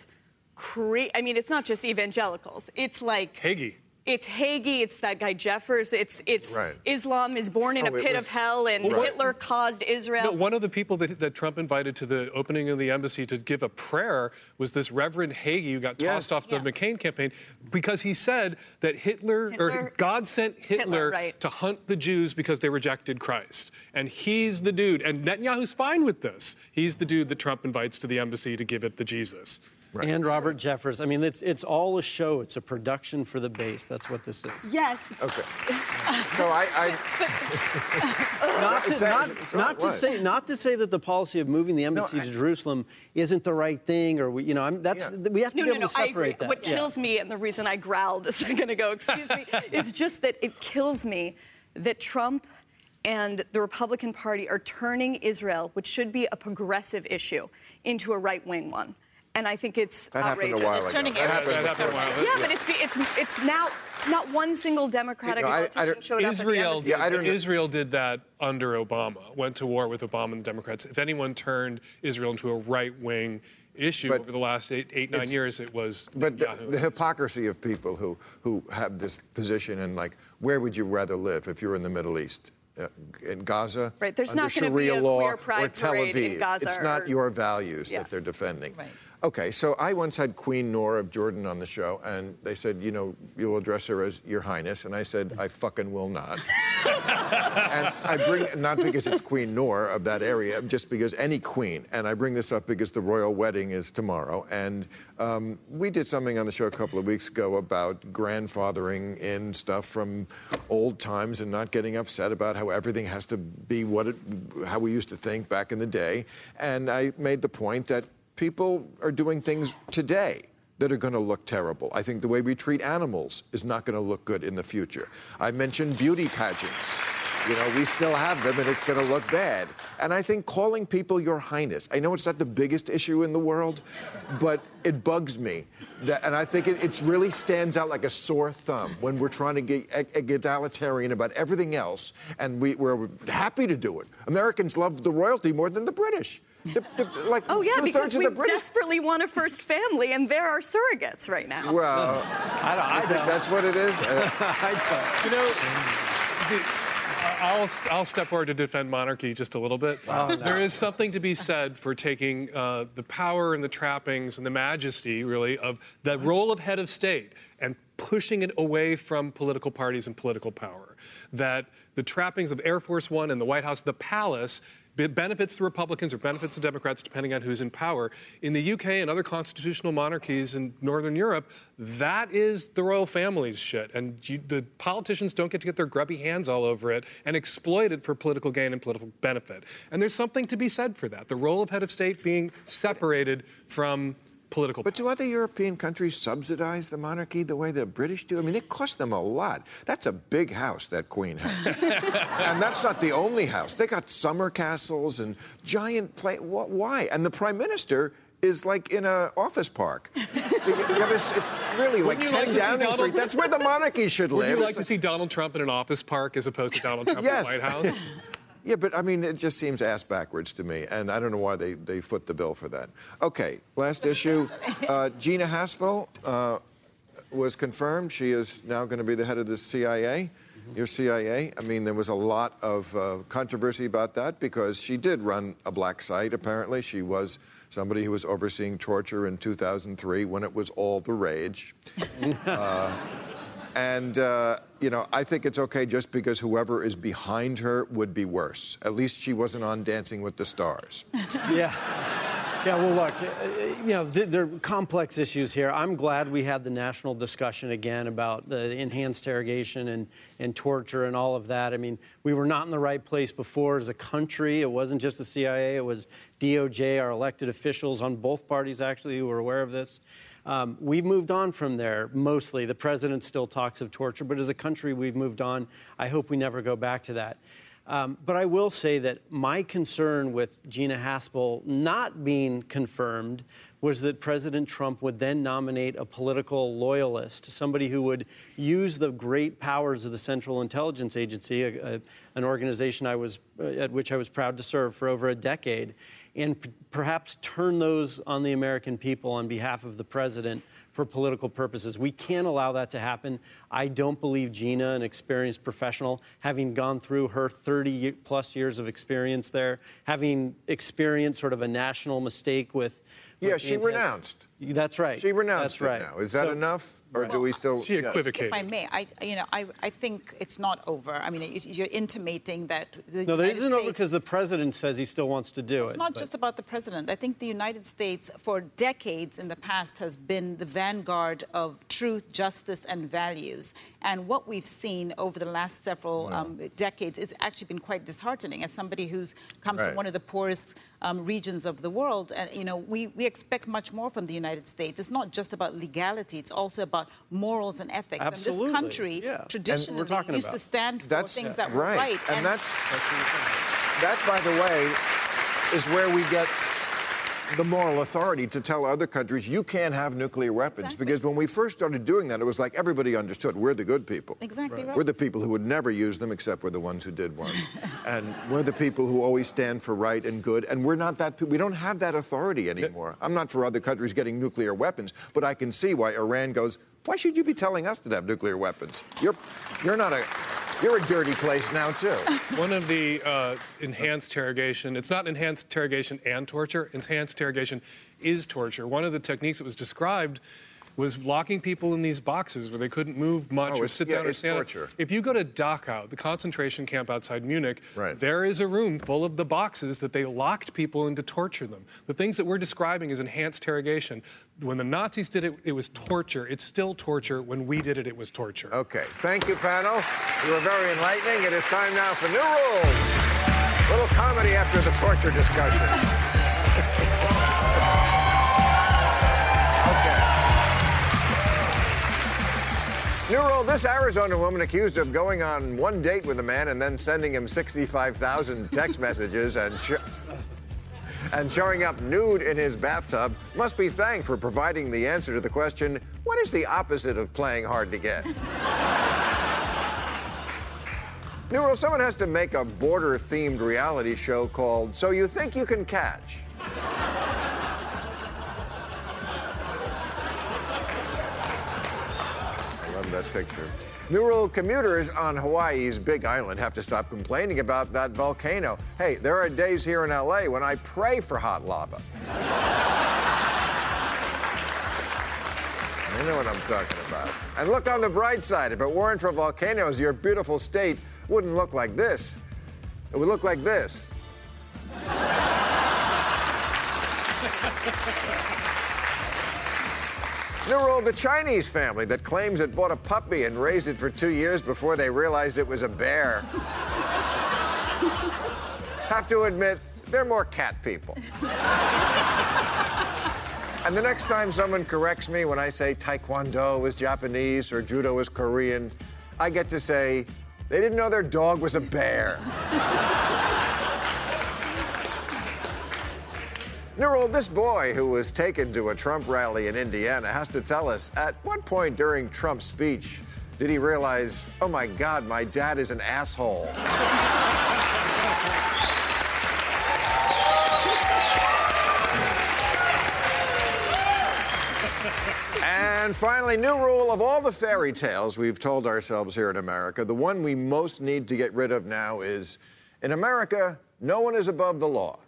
cra- I mean, it's not just evangelicals. It's like Hagee. It's Hagee. It's that guy Jeffress. It's it's Right. Islam is born in Oh, a pit was- of hell, and Right. Hitler caused Israel. No, one of the people that, that Trump invited to the opening of the embassy to give a prayer was this Reverend Hagee who got Yes. tossed off the Yeah. McCain campaign because he said that Hitler, Hitler- or God sent Hitler, Hitler, right. to hunt the Jews because they rejected Christ. And he's the dude, and Netanyahu's fine with this. He's the dude that Trump invites to the embassy to give it the Jesus. And Robert Jeffress. I mean, it's, it's all a show. It's a production for the base. That's what this is. yes, Okay. (laughs) So (laughs) I, Not to, It's not, actually- not to say not to say that the policy of moving the embassy I- to Jerusalem isn't the right thing, or we, you know, I'm, that's Yeah. we have to No, be no, able no. to I separate agree. that. What Yeah. kills me, and the reason I growled a second ago, excuse me, (laughs) is just that it kills me that Trump and the Republican Party are turning Israel, which should be a progressive issue, into a right-wing one. And I think it's that happened outrageous. a while It's ago. turning That everything happened That happened a while ago. Yeah, but it's it's it's now not one single Democratic You know, I- I politician don't- showed up at Israel. Yeah, I don't know. Israel did that under Obama, went to war with Obama and the Democrats. If anyone turned Israel into a right wing issue But over the last eight, eight nine it's- years, it was But the, the hypocrisy of people who, who have this position and like, where would you rather live if you're in the Middle East? Uh, in Gaza, Right, there's under not gonna be Sharia a law, or Tel Aviv. It's not or- your values Yeah. that they're defending. Right. Okay, so I once had Queen Noor of Jordan on the show, and they said, you know, you'll address her as Your Highness, and I said, I fucking will not. (laughs) and I bring not because it's Queen Noor of that area, just because any queen. And I bring this up because the royal wedding is tomorrow, and um, we did something on the show a couple of weeks ago about grandfathering in stuff from old times and not getting upset about how everything has to be what it, how we used to think back in the day. And I made the point that people are doing things today that are going to look terrible. I think the way we treat animals is not going to look good in the future. I mentioned beauty pageants. You know, we still have them and it's going to look bad. And I think calling people your highness, I know it's not the biggest issue in the world, but it bugs me. That, and I think it, it really stands out like a sore thumb when we're trying to get egalitarian about everything else, and we, we're happy to do it. Americans love the royalty more than the British. The, the, like Oh yeah, because of we the British desperately want a first family, and there are surrogates right now. Well, I don't. I I think don't. that's what it is. Uh, (laughs) I don't. You know, the, I'll, I'll step forward to defend monarchy just a little bit. Oh, no. There is something to be said for taking uh, the power and the trappings and the majesty, really, of the role of head of state and pushing it away from political parties and political power. That the trappings of Air Force One and the White House, the palace, it benefits the Republicans or benefits the Democrats, depending on who's in power. In the UK and other constitutional monarchies in Northern Europe, that is the royal family's shit. And you, the politicians don't get to get their grubby hands all over it and exploit it for political gain and political benefit. And there's something to be said for that. The role of head of state being separated from political But do other European countries subsidize the monarchy the way the British do? I mean, it costs them a lot. That's a big house that Queen has. (laughs) and that's not the only house. They got summer castles and giant play. Wh- Why? And the prime minister is like in an office park. (laughs) You ever s- it- really, like Wouldn't you like 10 to see Downing Donald- Street. That's where the monarchy should Would live. you like It's to see Donald Trump in an office park as opposed to Donald Trump Yes. in the White House? (laughs) Yeah, but I mean, it just seems ass backwards to me, and I don't know why they, they foot the bill for that. Okay, last issue. Uh, Gina Haspel uh, was confirmed. She is now going to be the head of the CIA. Your CIA. I mean, there was a lot of uh, controversy about that because she did run a black site, apparently. She was somebody who was overseeing torture in 2003 when it was all the rage. (laughs) Uh, and, uh, you know, I think it's okay just because whoever is behind her would be worse. At least she wasn't on Dancing with the Stars. (laughs) Yeah. Yeah, well, look, uh, you know, th- there are complex issues here. I'm glad we had the national discussion again about the enhanced interrogation and, and torture and all of that. I mean, we were not in the right place before as a country. It wasn't just the CIA, it was DOJ, our elected officials on both parties, actually, who were aware of this. Um, we've moved on from there mostly. The president still talks of torture, but as a country, we've moved on. I hope we never go back to that. Um, but I will say that my concern with Gina Haspel not being confirmed was that President Trump would then nominate a political loyalist, somebody who would use the great powers of the Central Intelligence Agency, a, a, an organization I was, uh, at which I was proud to serve for over a decade, and p- perhaps turn those on the American people on behalf of the president for political purposes. We can't allow that to happen. I don't believe Gina, an experienced professional, having gone through her 30 plus years of experience there, having experienced sort of a national mistake with. Yeah, she anti- renounced. That's right. She renounced That's right. it now. Is that So- enough, or do we still? She yeah. equivocated. If I may, I, you know, I, I think it's not over. I mean, it's- you're intimating that the No, there United isn't over because the president says he still wants to do It's it. It's not but- just about the president. I think the United States, for decades in the past, has been the vanguard of truth, justice, and values. And what we've seen over the last several um, decades has actually been quite disheartening. As somebody who's comes Right. from one of the poorest um, regions of the world, and you know, we, we expect much more from the United States. It's not just about legality; it's also about morals and ethics. Absolutely, And this country yeah. And traditionally used about- to stand for That's things that were right, right. and that's that, by the way, is where we get the moral authority to tell other countries you can't have nuclear weapons. Exactly. Because when we first started doing that, it was like everybody understood we're the good people. Exactly right. We're the people who would never use them, except we're the ones who did one. (laughs) and we're the people who always stand for right and good. And we're not that. We don't have that authority anymore. I'm not for other countries getting nuclear weapons, but I can see why Iran goes. Why should you be telling us to have nuclear weapons? You're, you're not a. You're a dirty place now too. (laughs) One of the uh, enhanced interrogation, it's not enhanced interrogation and torture, enhanced interrogation is torture. One of the techniques that was described was locking people in these boxes where they couldn't move much Oh, or sit yeah, down or stand up. torture. If you go to Dachau, the concentration camp outside Munich, Right. there is a room full of the boxes that they locked people in to torture them. The things that we're describing is enhanced interrogation, when the Nazis did it, it was torture. It's still torture. When we did it, it was torture. Okay, thank you, panel. You were very enlightening. It is time now for new rules. little comedy after the torture discussion. (laughs) New rule this Arizona woman accused of going on one date with a man and then sending him 65,000 text (laughs) messages and. Sh- and showing up nude in his bathtub must be thanked for providing the answer to the question what is the opposite of playing hard to get? (laughs) New rule someone has to make a border themed reality show called So You Think You Can Catch. From that picture. Rule commuters on Hawaii's Big Island have to stop complaining about that volcano. Hey, there are days here in LA when I pray for hot lava. You know what I'm talking about. And look on the bright side. If it weren't for volcanoes, your beautiful state wouldn't look like this. It would look like this. (laughs) Rule the Chinese family that claims it bought a puppy and raised it for two years before they realized it was a bear. Have to admit, they're more cat people. and the next time someone corrects me when I say Taekwondo is Japanese or Judo is Korean, I get to say, they didn't know their dog was a bear. Nurul, this boy who was taken to a Trump rally in Indiana has to tell us at what point during Trump's speech did he realize, oh my God, my dad is an asshole? And finally, new rule of all the fairy tales we've told ourselves here in America, the one we most need to get rid of now is in America, no one is above the law.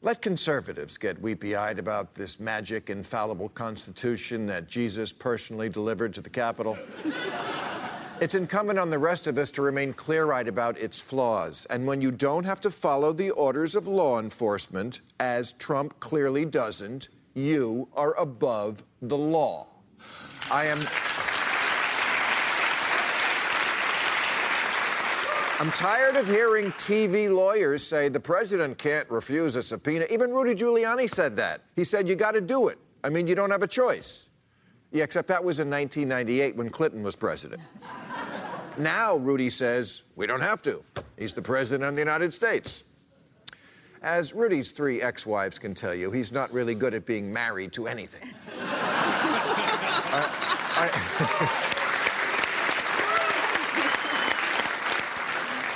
Let conservatives get weepy eyed about this magic, infallible Constitution that Jesus personally delivered to the Capitol. (laughs) it's incumbent on the rest of us to remain clear eyed about its flaws. And when you don't have to follow the orders of law enforcement, as Trump clearly doesn't, you are above the law. I am. I'm tired of hearing TV lawyers say the president can't refuse a subpoena. Even Rudy Giuliani said that. He said, you got to do it. I mean, you don't have a choice. Yeah, except that was in 1998 when Clinton was president. (laughs) now, Rudy says, we don't have to. He's the president of the United States. As Rudy's three ex wives can tell you, he's not really good at being married to anything. uh, (laughs) I... (laughs)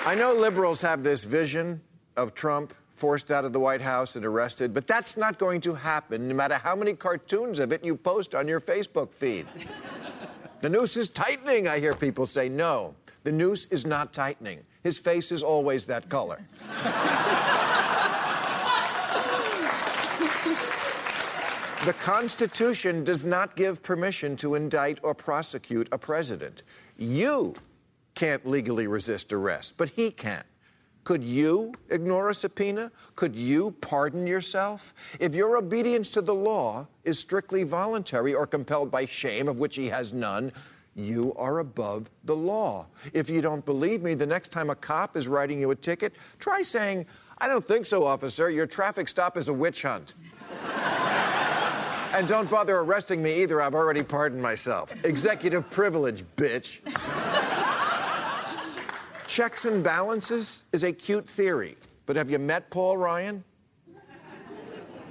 I know liberals have this vision of Trump forced out of the White House and arrested, but that's not going to happen no matter how many cartoons of it you post on your Facebook feed. the noose is tightening, I hear people say. No, the noose is not tightening. His face is always that color. the Constitution does not give permission to indict or prosecute a president. You can't legally resist arrest, but he can. Could you ignore a subpoena? Could you pardon yourself? If your obedience to the law is strictly voluntary or compelled by shame, of which he has none, you are above the law. If you don't believe me, the next time a cop is writing you a ticket, try saying, I don't think so, officer. Your traffic stop is a witch hunt. and don't bother arresting me either. I've already pardoned myself. Executive privilege, bitch. Checks and balances is a cute theory, but have you met Paul Ryan?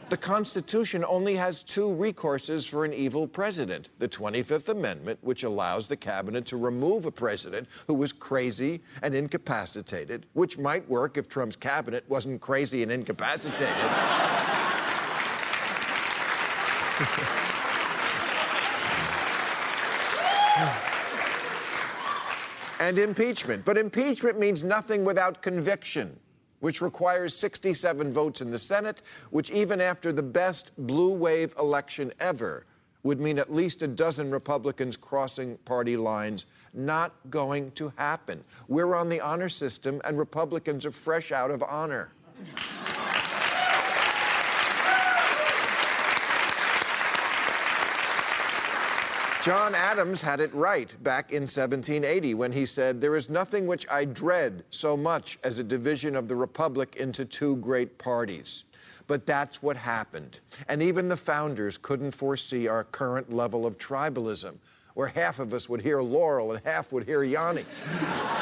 The Constitution only has two recourses for an evil president the 25th Amendment, which allows the cabinet to remove a president who was crazy and incapacitated, which might work if Trump's cabinet wasn't crazy and incapacitated. (laughs) and impeachment. But impeachment means nothing without conviction, which requires 67 votes in the Senate, which, even after the best blue wave election ever, would mean at least a dozen Republicans crossing party lines. Not going to happen. We're on the honor system, and Republicans are fresh out of honor. John Adams had it right back in 1780 when he said, There is nothing which I dread so much as a division of the Republic into two great parties. But that's what happened. And even the founders couldn't foresee our current level of tribalism, where half of us would hear Laurel and half would hear Yanni. (laughs)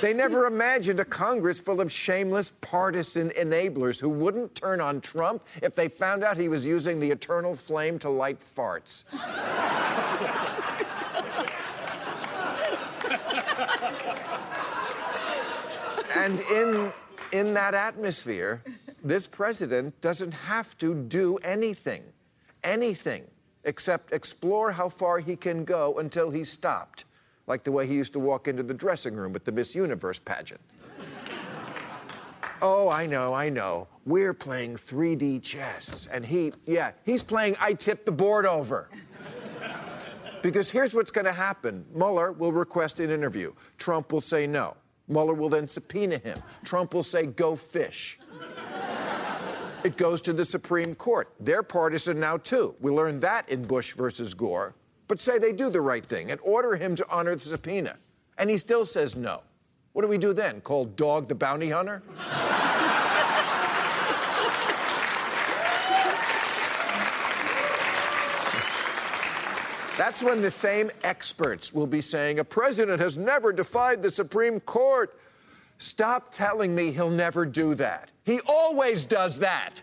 They never imagined a Congress full of shameless partisan enablers who wouldn't turn on Trump if they found out he was using the eternal flame to light farts. and in, in that atmosphere, this president doesn't have to do anything. anything except explore how far he can go until he's stopped, like the way he used to walk into the dressing room at the Miss Universe pageant. oh, I know, I know. We're playing 3D chess, and he, yeah, he's playing I tipped the board over. because here's what's going to happen Mueller will request an interview, Trump will say no. Mueller will then subpoena him. Trump will say, go fish. it goes to the Supreme Court. They're partisan now, too. We learned that in Bush versus Gore. But say they do the right thing and order him to honor the subpoena. And he still says no. What do we do then? Call Dog the bounty hunter? That's when the same experts will be saying a president has never defied the Supreme Court. Stop telling me he'll never do that. He always does that.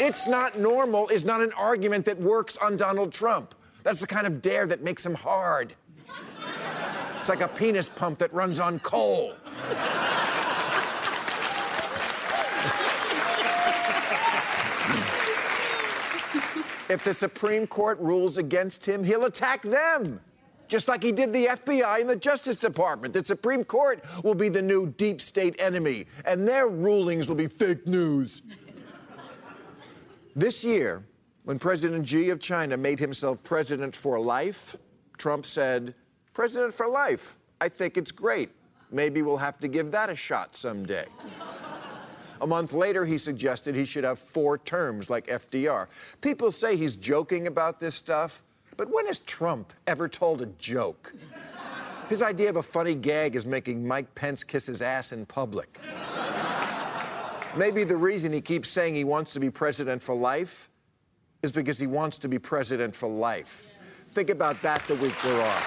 It's not normal is not an argument that works on Donald Trump. That's the kind of dare that makes him hard. It's like a penis pump that runs on coal. If the Supreme Court rules against him, he'll attack them. Just like he did the FBI and the Justice Department. The Supreme Court will be the new deep state enemy, and their rulings will be fake news. this year, when President Xi of China made himself president for life, Trump said, President for life, I think it's great. Maybe we'll have to give that a shot someday. A month later, he suggested he should have four terms like FDR. People say he's joking about this stuff, but when has Trump ever told a joke? His idea of a funny gag is making Mike Pence kiss his ass in public. Maybe the reason he keeps saying he wants to be president for life is because he wants to be president for life. Think about that the week we're off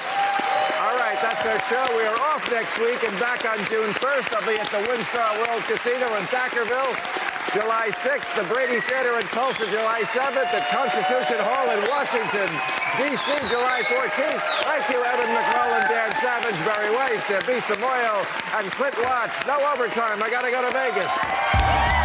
All right, that's our show. We are off next week and back on June 1st. I'll be at the WinStar World Casino in Thackerville. July 6th, the Brady Theater in Tulsa, July 7th, at Constitution Hall in Washington, D.C., July 14th. Thank you, Evan McMullin, Dan Savage, Bari Weiss, Dambisa Moyo, and Clint Watts. No overtime. I got to go to Vegas.